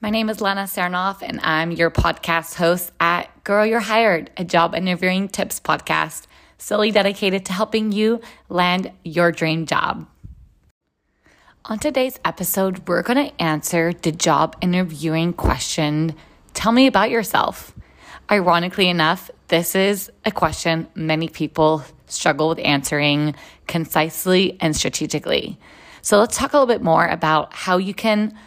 My name is Lena Sarnoff, and I'm your podcast host at Girl You're Hired, a job interviewing tips podcast solely dedicated to helping you land your dream job. On today's episode, we're going to answer the job interviewing question Tell me about yourself. Ironically enough, this is a question many people struggle with answering concisely and strategically. So let's talk a little bit more about how you can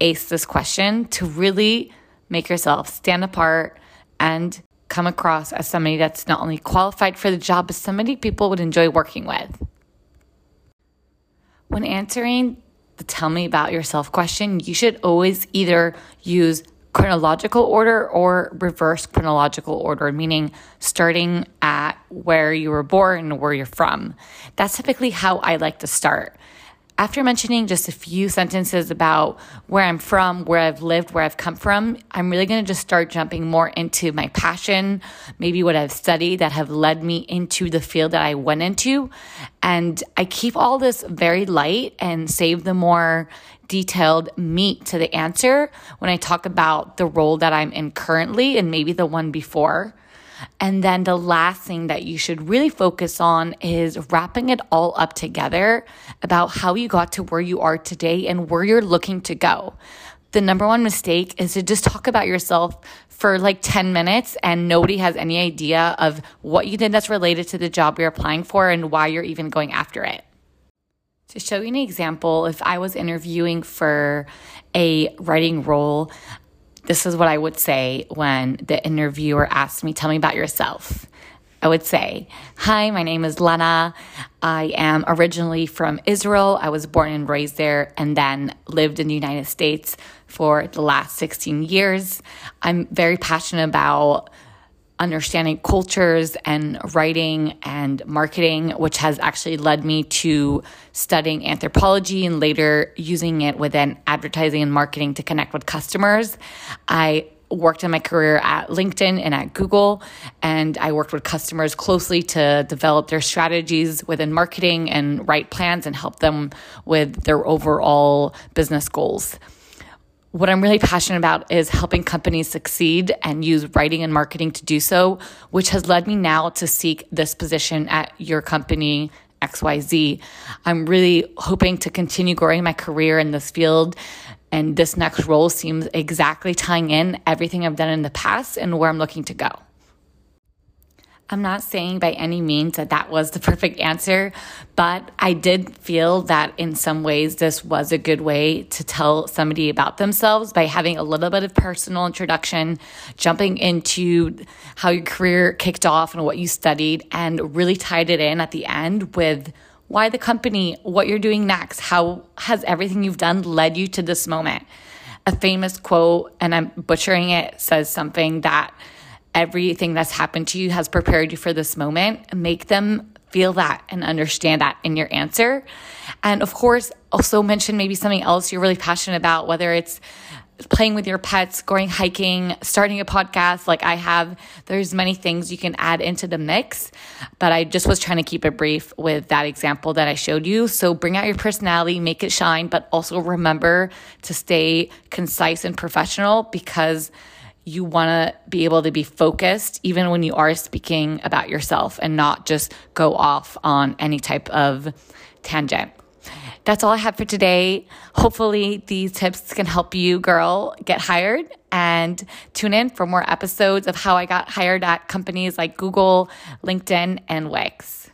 ace this question to really make yourself stand apart and come across as somebody that's not only qualified for the job, but somebody people would enjoy working with. When answering the tell me about yourself question, you should always either use chronological order or reverse chronological order, meaning starting at where you were born, where you're from. That's typically how I like to start. After mentioning just a few sentences about where I'm from, where I've lived, where I've come from, I'm really going to just start jumping more into my passion, maybe what I've studied that have led me into the field that I went into. And I keep all this very light and save the more detailed meat to the answer when I talk about the role that I'm in currently and maybe the one before. And then the last thing that you should really focus on is wrapping it all up together about how you got to where you are today and where you're looking to go. The number one mistake is to just talk about yourself for like 10 minutes and nobody has any idea of what you did that's related to the job you're applying for and why you're even going after it. To show you an example, if I was interviewing for a writing role, this is what I would say when the interviewer asked me, Tell me about yourself. I would say, Hi, my name is Lena. I am originally from Israel. I was born and raised there and then lived in the United States for the last 16 years. I'm very passionate about understanding cultures and writing and marketing, which has actually led me to studying anthropology and later using it within advertising and marketing to connect with customers. I worked in my career at LinkedIn and at Google, and I worked with customers closely to develop their strategies within marketing and write plans and help them with their overall business goals what I'm really passionate about is helping companies succeed and use writing and marketing to do so, which has led me now to seek this position at your company, XYZ. I'm really hoping to continue growing my career in this field. And this next role seems exactly tying in everything I've done in the past and where I'm looking to go. I'm not saying by any means that that was the perfect answer, but I did feel that in some ways this was a good way to tell somebody about themselves by having a little bit of personal introduction, jumping into how your career kicked off and what you studied, and really tied it in at the end with why the company, what you're doing next, how has everything you've done led you to this moment. A famous quote, and I'm butchering it, says something that everything that's happened to you has prepared you for this moment. Make them feel that and understand that in your answer. And of course, also mention maybe something else you're really passionate about, whether it's playing with your pets, going hiking, starting a podcast like I have. There's many things you can add into the mix, but I just was trying to keep it brief with that example that I showed you. So bring out your personality, make it shine, but also remember to stay concise and professional because you want to be able to be focused even when you are speaking about yourself and not just go off on any type of tangent. That's all I have for today. Hopefully, these tips can help you, girl, get hired. And tune in for more episodes of how I got hired at companies like Google, LinkedIn, and Wix.